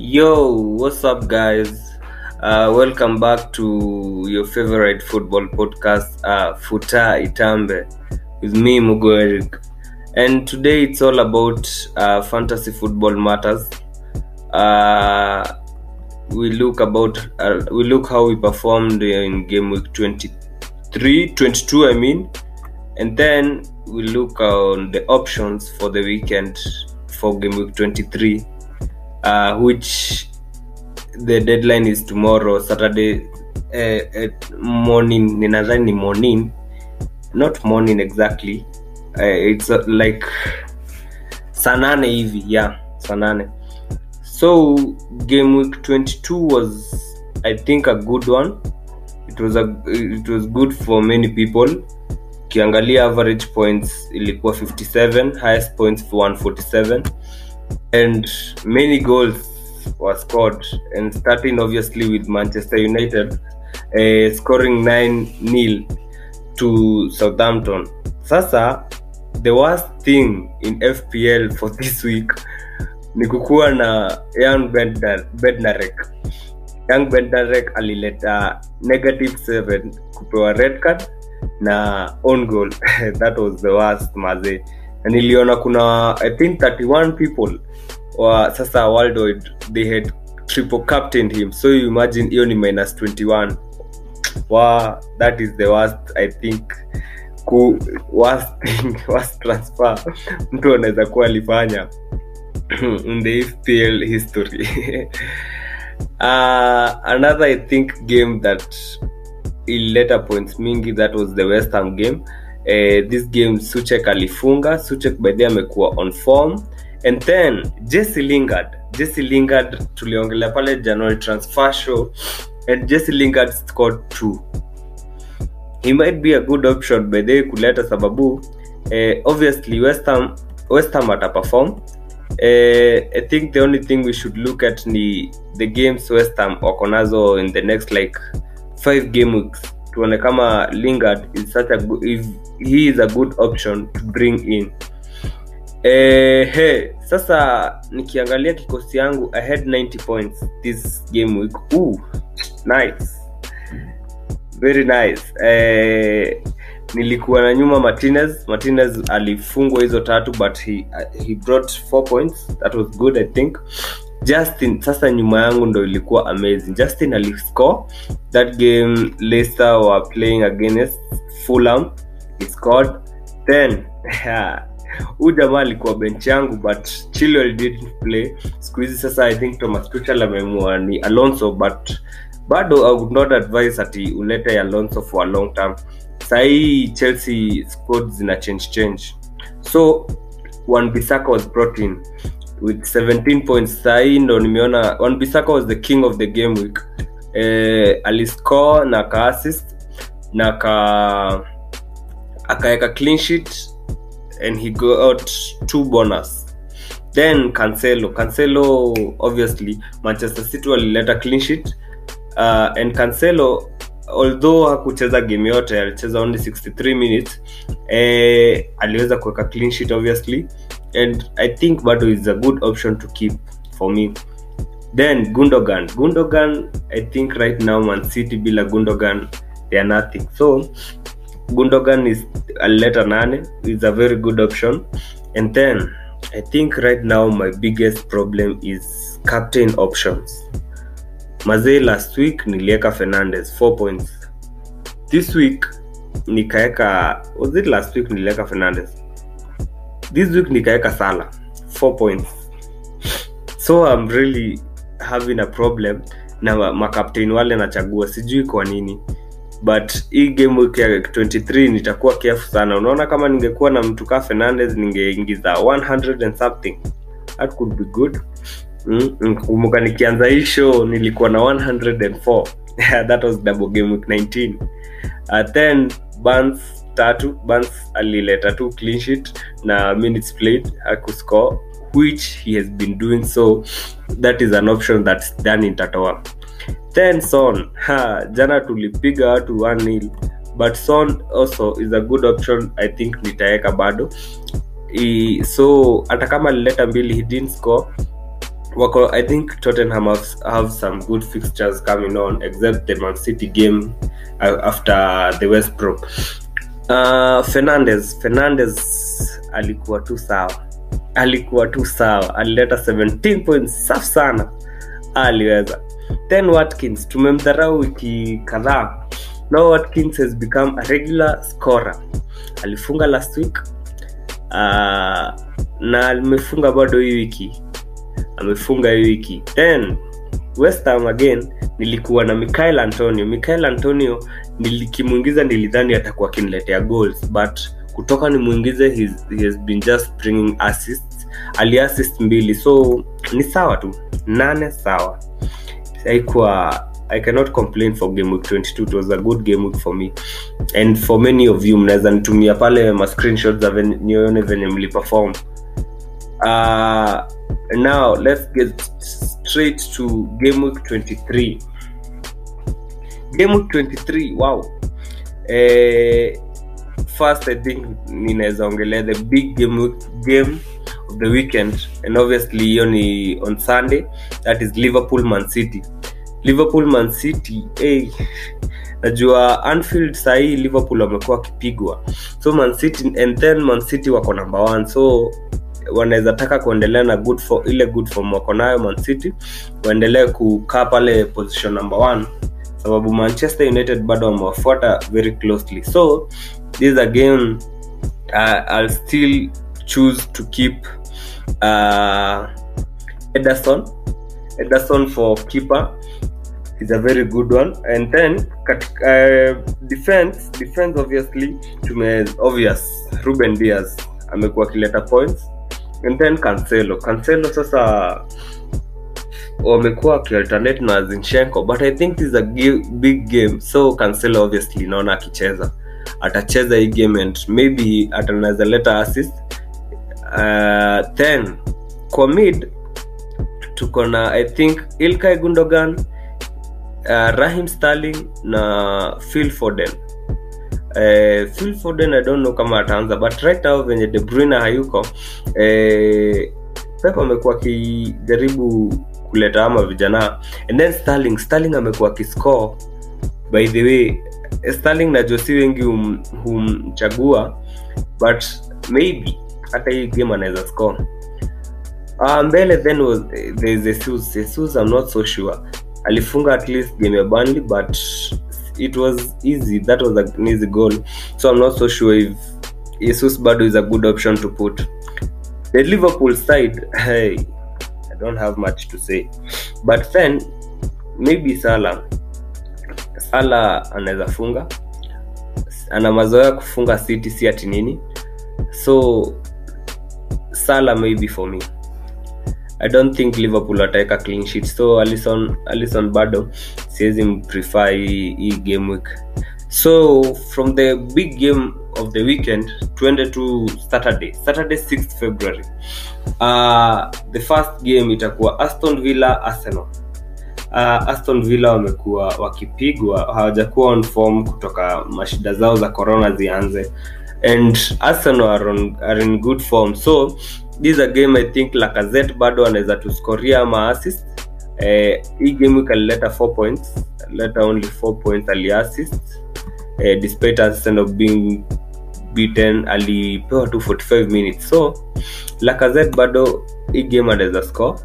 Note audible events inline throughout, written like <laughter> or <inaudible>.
Yo, what's up, guys? Uh, welcome back to your favorite football podcast, uh, Futa Itambe, with me, Mugo Eric. And today it's all about uh, fantasy football matters. Uh, we look about uh, we look how we performed in game week 23, 22, I mean, and then we look on the options for the weekend for game week 23 uh, which the deadline is tomorrow saturday uh, at morning ninadhani ni morning not morning exactly. Uh, it's uh, like saa nane hivi yeah saa nane. So game week 22 was i think a good one. It was a it was good for many people. Ukiangalia average points ilikuwa 57 highest points 147 and many goals were scored. And starting obviously with manchester united uh, scoring 9 nil to southampton. Sasa the worst thing in fpl for <laughs> this week ni kukuwa na young bednarek. Young bednarek alileta negative 7 kupewa red card na on goal. <laughs> That was the worst maze. na niliona kuna i think 31 people wa sasa worldwide they had triple captained him. So you imagine hiyo ni minus 21 wa that is the worst i think ku worst thing <laughs> worst transfer mtu anaweza kuwa alifanya <clears throat> in the fpl history. Uh, <laughs> another i think game that ilileta points mingi that was the west game uh, this game suchek alifunga suchek by the amekuwa on form. And then jesse lingard. Jesse lingard tuliongelea pale january transfer show. And jesse lingard scored two. He might be a good option by the kuleta sababu. Eh, obviously west ham west ham eh, i think the only thing we should look at ni the games west ham wako nazo in the next like five game weeks tuone kama lingard is such a if he is a good option to bring in. Eh, hey, sasa nikiangalia kikosi yangu i had 90 points this game week. Ooh, nice. Very nice. Eh, nilikuwa na nyuma martinez. Martinez alifungwa hizo tatu but he, he brought four points. That was good i think justin sasa nyuma yangu ndo ilikuwa amazing. Justin aliscore that game leicester were playing against fulham. He scored then <laughs> huu jamaa alikuwa bench yangu but chilwell didn't play. Siku hizi sasa i think thomas tuchel amemua ni alonso but bado i would not advise ati ulete alonso for a long term. Sahii chelsea squad zina change change. So one bisaka was brought in with 17 points. Sahii ndo nimeona wanbisaka was the king of the game week. Eh, aliscore na akaassist na ka akaweka clean sheet and he got two bonus. Then cancelo cancelo obviously manchester city walileta clean sheet. Uh, and cancelo although hakucheza game yote alicheza only 63 minutes. Eh, aliweza kuweka clean sheet obviously and i think bado is a good option to keep for me. Then gundogan. Gundogan i think right now man city bila gundogan they are nothing. So gundogan is alileta nane is a very good option. And then i think right now my biggest problem is captain options. Mazee last week nilieka fernandez 4 points. This week nikaeka was it last week nilieka fernandez this week nikaweka sala 4 points. So i'm really having a problem na makaptain wale nachagua sijui kwa nini. But hii game week ya 23 nitakuwa careful sana. Unaona kama ningekuwa na mtu kaa fernandez ningeingiza 100 and something. That could be good. Mm, nikianza hii show nilikuwa na 104 <laughs> that was double game week 19 uh, then bans tatu bans alileta tu clean sheet na minutes played hakuscore which he has been doing so that is an option that dan itatoa then son ha, jana tulipiga watu 1 nil but son also is a good option i think nitaweka bado. I, so hata kama alileta mbili he didn't score. Wako i think tottenham have, have some good fixtures coming on except the man city game uh, after the west brom uh, fernandez fernandez alikuwa tu sawa. Alikuwa tu sawa. Alileta 17 points safi sana. Aliweza. Then watkins tumemdharau wiki kadhaa. Now watkins has become a regular scorer. Alifunga last week. Uh, na amefunga bado hii wiki. Amefunga hii wiki. Then westham again nilikuwa na michael antonio. Michael antonio nilikimwingiza nilidhani atakuwa akiniletea goals but kutoka nimwingize he has been just bringing assists. Aliassist mbili so ni sawa tu. Nane sawa. Haikuwa i cannot complain for game week 22 it was a good game week for me. And for many of you mnaweza nitumia pale ma screenshots nione venye mliperform. Uh, now let's get straight to game week 23 game 23 wow. Eh, first i think ninaweza ongelea the big game, game of the weekend. And obviously hiyo ni on sunday. That is liverpool man city. Liverpool man city hey, najua anfield sahii liverpool wamekuwa wakipigwa. So man city and then man city wako number one. So wanaweza taka kuendelea na good for, ile good form wako nayo man city waendelee kukaa pale position number one sababu manchester united bado wamewafuata very closely. So this is a game uh, i'll still choose to keep uh, ederson. Ederson for keeper. Is a very good one. And then katika, uh, defense. Defense obviously tume obvious. Ruben dias amekuwa akileta points. And then cancelo. Cancelo sasa wamekuwa wakialternate na zinchenko but i think is a big game. So cancelo obviously naona akicheza. Atacheza hii game and maybe atanaweza leta assist. Uh, then kwa mid tuko na i think ilkay gundogan uh, rahim starling na phil foden. Uh, phil foden i don't know kama ataanza but right now venye de bruyne hayuko uh, pep amekuwa akijaribu kuleta ama vijana. And then starling starling amekuwa akiscore by the way starling na josi wengi hum- humchagua but maybe hata hii game anaweza score. Uh, mbele then was there not so sure. Alifunga at least game ya Burnley but it was easy. That was an easy goal. So I'm not so sure if Jesus bado is a good option to put. The Liverpool side hey I don't have much to say. But then maybe Salah. Salah anaweza funga. Ana mazoea kufunga City si ati nini. So Salah maybe for me. I don't think Liverpool ataweka clean sheet. So Alisson, Alisson bado siwezi mprefer hii game week. So from the big game of the weekend tuende to Saturday. Saturday 6th February uh, the first game itakuwa Aston Villa Arsenal. Uh, Aston Villa wamekuwa wakipigwa hawajakuwa on form kutoka mashida zao za corona zianze. And Arsenal are, on, are in good form. So this a game I think Lacazette bado anaweza tuskoria ama assist. Eh, hii game ikalileta 4 points leta only 4 points aliassist eh, despite Arsenal being beaten alipewa tu 45 minutes. So Lacazette bado hii game score.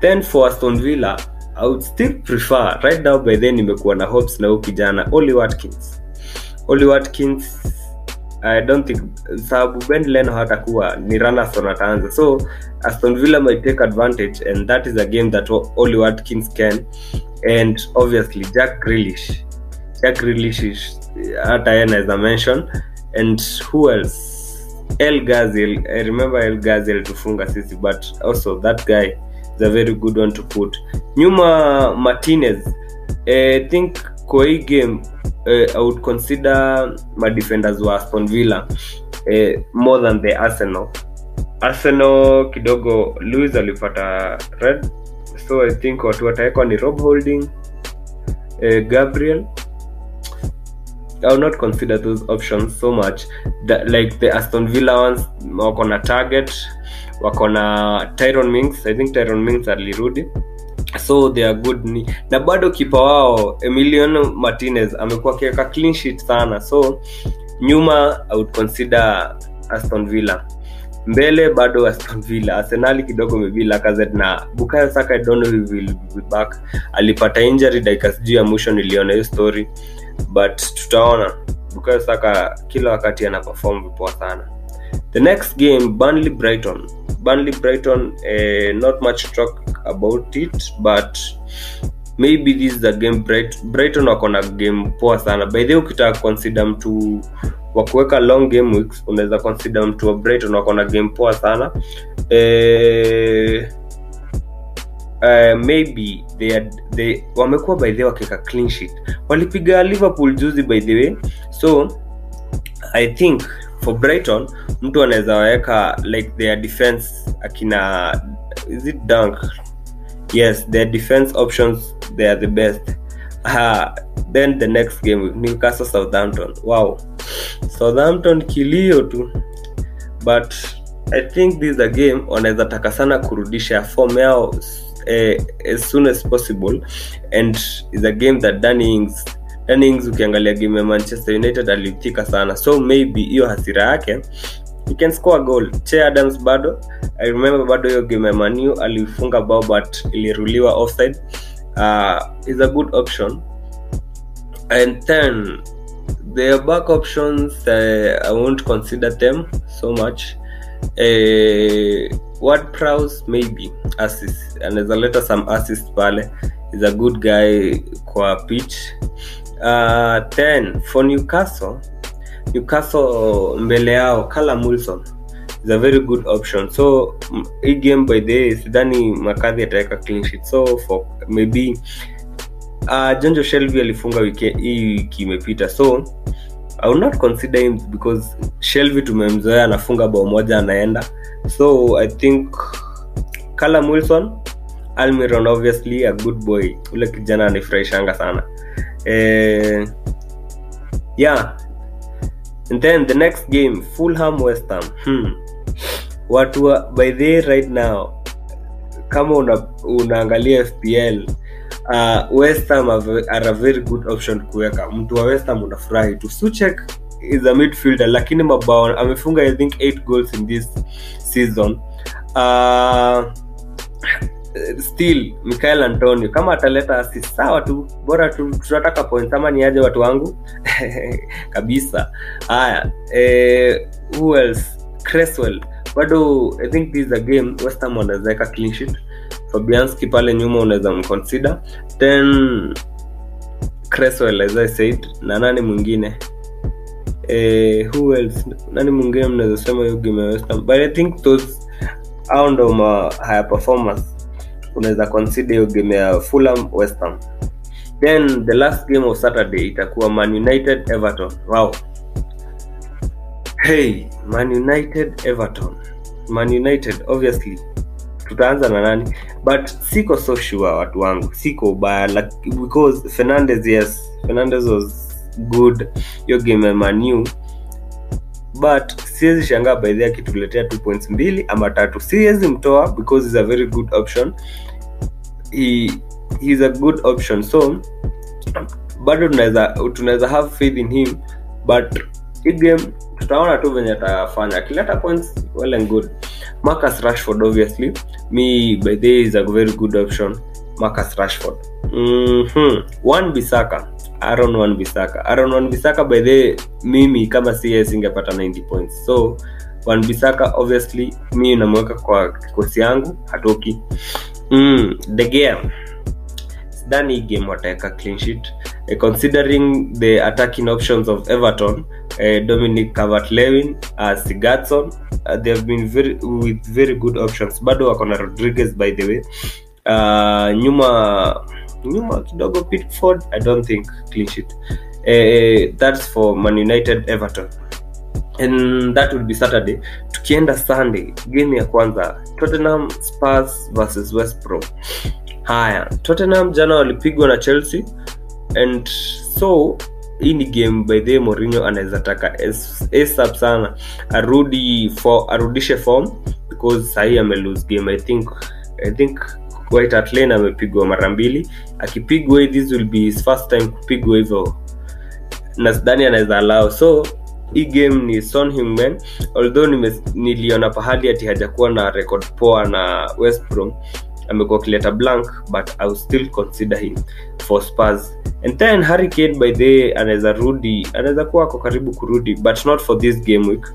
Then for Aston Villa I would still prefer right now by then nimekuwa na hopes na huyu kijana Oli Watkins. Oli Watkins I don't think sababu Ben Leno hatakuwa ni Randerson ataanza. So Aston Villa might take advantage and that is a game that Oli Watkins can and obviously Jack Grealish. Jack Grealish hata yeye naweza mention and who else? El Gazil I remember El Gazil tufunga sisi but also that guy is a very good one to put. Nyuma Martinez I think kwa hii game uh, I would consider my defenders wa Aston Villa uh, more than the Arsenal. Arsenal kidogo Luis alipata red so I think watu watawekwa ni Rob Holding uh, Gabriel I will not consider those options so much. That, like the Aston Villa ones wako na target wako tyron mings i think tyron mings alirudi so they are good. Na bado kipa wao emiliano martinez amekuwa akiweka clean sheet sana. So nyuma i would consider aston villa. Mbele bado aston villa. Arsenali kidogo maybe lacazette na bukayo saka I will be back. Alipata injury dakika sijui ya mwisho niliona hiyo story but tutaona. Bukayo saka kila wakati ana perform vipoa sana. The next game burnley brighton. Burnley brighton eh, not much talk about it but maybe this is a game Bright, brighton wako na game poa sana. By the ukitaka consider mtu wa kuweka long game weeks unaweza consider mtu wa brighton wako na game poa sana. Eh, Uh, maybe they had, they wamekuwa by the way wakiweka clean sheet. Walipiga liverpool juzi by the way. So i think for brighton mtu anaweza waweka like their defense akina is it dunk? Yes their defense options they are the best. Uh, then the next game newcastle southampton. Wow. Southampton kilio tu. But i think this is a game wanaweza taka sana kurudisha form yao eh, as soon as possible. And is a game that Danny Ings ukiangalia game ya Manchester United alithika sana. So maybe hiyo hasira yake he can score a goal. Che adams bado i remember bado hiyo game ya manu alifunga bao but iliruliwa offside. Uh, is a good option. And then their back options uh, i won't consider them so much. Uh, word Prowse maybe assist. Anaweza leta some assist pale. Is a good guy kwa pitch. Uh, then for newcastle. Newcastle mbele yao Callum Wilson. Is a very good option. So mm, hii game by the sidhani makadhi ataweka clean so for maybe uh, jonjo shelby alifunga wiki hii wiki imepita. So I will not consider him because shelby tumemzoea anafunga bao moja anaenda so i think Callum Wilson Almiron obviously a good boy. Ule kijana anifurahishanga sana. Eh, yeah. And then the next game Fulham West Ham. Hmm. watu wa, by the right now kama una, unaangalia FPL uh, westham are a very good option kuweka. Mtu wa westham unafurahi tu. Suchek is a midfielder lakini mabao amefunga i think 8 goals in this season. Uh, still Michael Antonio kama ataleta assist sawa tu bora tu tunataka points ama niaje watu wangu? <laughs> Kabisa. Haya eh, who else? Cresswell. Bado i think this is a game westham wanawezaweka wanaweza clean Fabianski pale nyuma unaweza mconsider. Then Cresswell as I said na nani mwingine eh, who else? Nani mwingine mnawezosema game ya but I think those au ndo higher performance unaweza consider hiyo game ya Fulham westham then the last game of Saturday itakuwa Man United Everton. Wow. Hey Man United Everton. Man United obviously. Tutaanza na nani? But siko so sure watu wangu. Siko ubaya like, because Fernandez yes. Fernandez was good hiyo game ya but siwezi shangaa baidhi akituletea two points mbili ama tatu. Siwezi mtoa because is a very good option. He, is a good option. So bado tunaweza have faith in him. But hii game tutaona tu venye atafanya. Akileta points well and good. Marcus rashford obviously. Me by the is a very good option. Marcus rashford mm-hmm. one bisaka aaron one bisaka aaron one bisaka by the mimi kama cs ingepata 90 points. So one bisaka obviously mi namweka kwa kikosi yangu hatoki. Mm, the game sidhani game wataweka clean sheet. Uh, considering the attacking options of everton uh, dominic cavert lewin uh, sigatson uh, they have been very with very good options. Bado wako na rodriguez by the way. Uh, nyuma nyuma kidogo pitford i don't think clean sheet. Uh, that's for man united everton. And that will be saturday. Tukienda sunday game ya kwanza tottenham spurs versus west brom. Haya tottenham jana walipigwa na chelsea. And so hii ni game by the Mourinho anaweza taka asap sana arudi for, arudishe form because sahii ame lose game i think i think White Lane amepigwa mara mbili. Akipigwa this will be his first time kupigwa hivyo. Na sidhani anaweza allow. So hii game ni Son Heung-min although nime, niliona pahali ati hajakuwa na record poa na West Brom amekuwa akileta blank but I will still consider him for Spurs. And then Harry by the anaweza rudi anaweza kuwa ako karibu kurudi but not for this game week.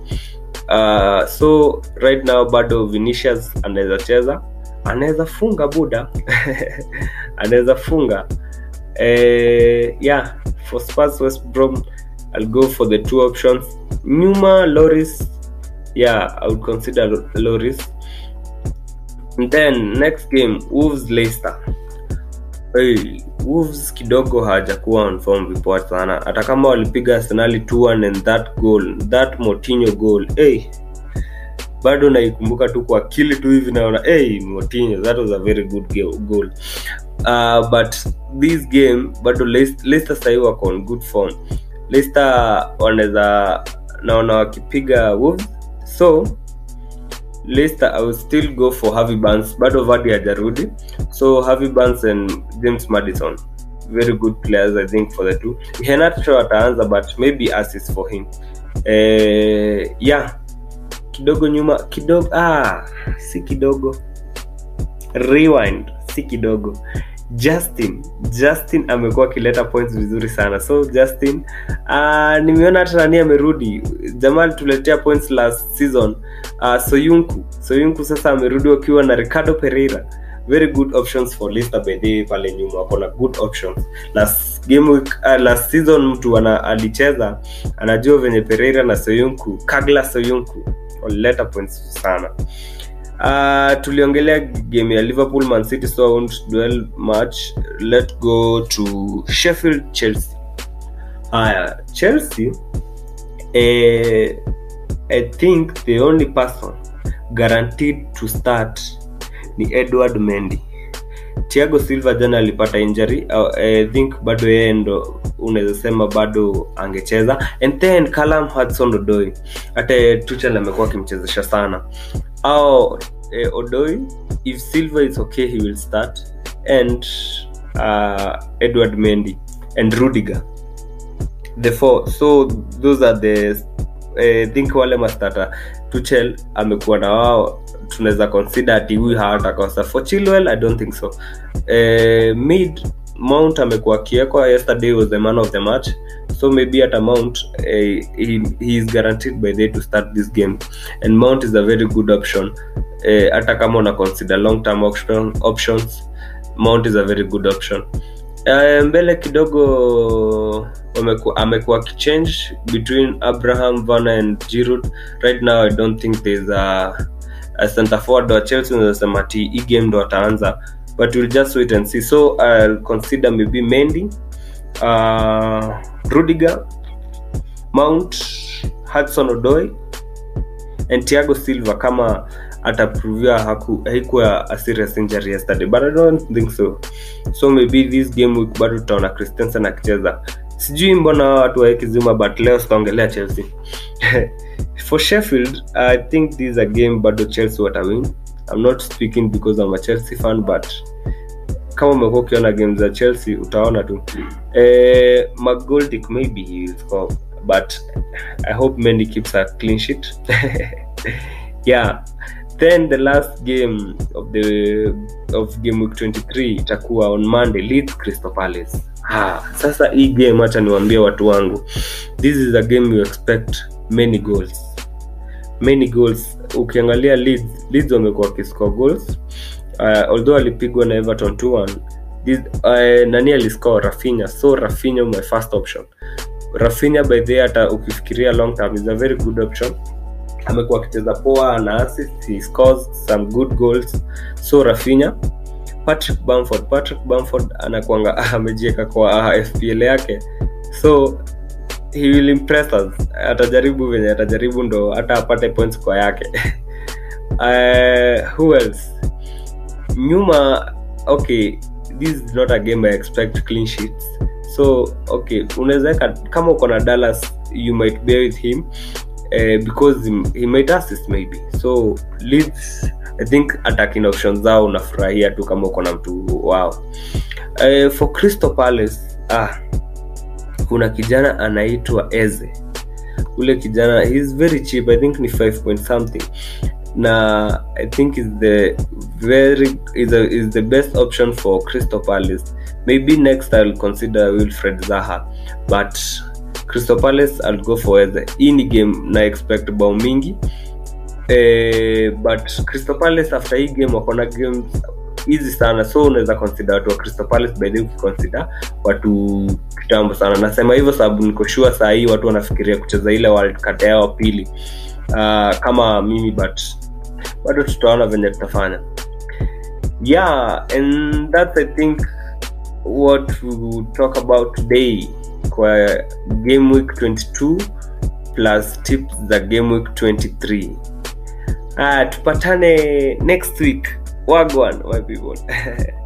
Uh, so right now bado Vinicius anaweza cheza anaweza funga buda. <laughs> Anaweza funga. Eh, yeah for Spurs West Brom I'll go for the two options. Nyuma Loris yeah I would consider Loris then next game Wolves Leicester. Hey, Wolves kidogo hawajakuwa on form vipoa sana. Hata kama walipiga Arsenal 2-1 and that goal that Moutinho goal hey, bado naikumbuka tu kwa akili tu hivi naona hey, Moutinho that was a very good goal. Uh, but this game bado Leicester sahii wako on good form. Leicester wanaweza naona wakipiga Wolves. So Leicester I will still go for Harvey Barnes. Bado Vardy hajarudi. So Harvey Barnes and James Madison very good players I think for the two. Henacho ataanza but maybe assist for him. Eh, yeah kidogo nyuma kidogo ah, si kidogo. Rewind si kidogo. Justin justin amekuwa akileta points vizuri sana. So justin uh, nimeona hata nani amerudi. Jamaa alituletea points last season. Uh, soyunku soyunku sasa amerudi wakiwa na ricardo pereira. Very good options for Leicester by pale nyuma. Wako na good options. Last game week, uh, last season mtu ana, alicheza. Anajua venye pereira na soyunku kagla soyunku walileta points sana. Uh, tuliongelea game ya liverpool man city so dwell much let go to sheffield chelsea. Haya chelsea eh, i think the only person guaranteed to start ni edward mendy. Tiago silva jana alipata injury uh, i think bado yeye ndo unaweza sema bado angecheza. And then Callum hudson odoi hata tuchel amekuwa akimchezesha sana. Au eh, odoi if silva is okay he will start. And uh, edward mendy and rudiger. The four so those are the eh, think wale mastata tuchel amekuwa na wao. Tunaweza consider ati huyu hawatakosa. For chilwell i don't think so. Eh, mid mount amekuwa akiwekwa yesterday was the man of the match. So maybe at a mount eh, he, he is guaranteed by they to start this game. And mount is a very good option. Eh, hata kama una consider long term option, options mount is a very good option. Uh, mbele kidogo amekuwa akichange between abraham vana and Giroud. right now i don't think there's a, a center forward. Wa chelsea unasema ti hii game ndo ataanza but we'll just wait and see. So i'll consider maybe mendy uh, rudiger mount hudson odoi and tiago silva kama ataprovia haku- haikuwa a serious injury yesterday but i don't think so. So maybe this game week bado tutaona christensen akicheza. Sijui mbona watu waekizima but leo sitaongelea chelsea. <laughs> For sheffield i think this is a game bado chelsea watawin i'm not speaking because i'm a chelsea fan but kama umekuwa ukiona game za chelsea utaona tu. Eh, mcgoldick maybe he will score but i hope Mendy keeps a clean sheet. <laughs> Yeah. Then the last game of the of game week 23 itakuwa on monday leeds crystal palace. Ha, sasa hii game hacha niwaambie watu wangu this is a game you expect many goals many goals ukiangalia leeds leeds wamekuwa wakiscore goals. Uh, although alipigwa na everton 2-1 this, uh, nani aliscore? Rafinha. So rafinha my first option. Rafinha by the hata ukifikiria long term is a very good option. Amekuwa akicheza poa ana assist he scores some good goals. So rafinha patrick bamford. Patrick bamford anakuanga <laughs> amejieka kwa uh, fpl yake. So atajaribu venye atajaribu ndo hata apate points kwa yake. Uh, <laughs> who else? Nyuma okay this is not a game i expect clean sheets. So okay unawezaweka kama uko na dallas you might bear with him uh, because he, he might assist maybe. So leads i think attacking options zao unafurahia tu kama uko na mtu wao. Uh, for crystal palace ah, kuna kijana anaitwa eze. Ule kijana he's very cheap i think ni 5 point something. Na i think is the very is, a, is the best option for crystal maybe next i'll consider wilfred zaha but crystal i'll go for eze. Hii ni game na expect bao mingi. Eh, but crystal after hii game wakona games easy sana. So unaweza consider watu wa crystal palace by ukiconsider watu kitambo sana. Nasema hivyo sababu niko sure saa hii watu wanafikiria kucheza ile world yao pili. Uh, kama mimi but bado tutaona venye tutafanya. Yeah and that's i think what will talk about today kwa game week 22 plus tips za game week 23 uh, tupatane next week wagwan my people <laughs>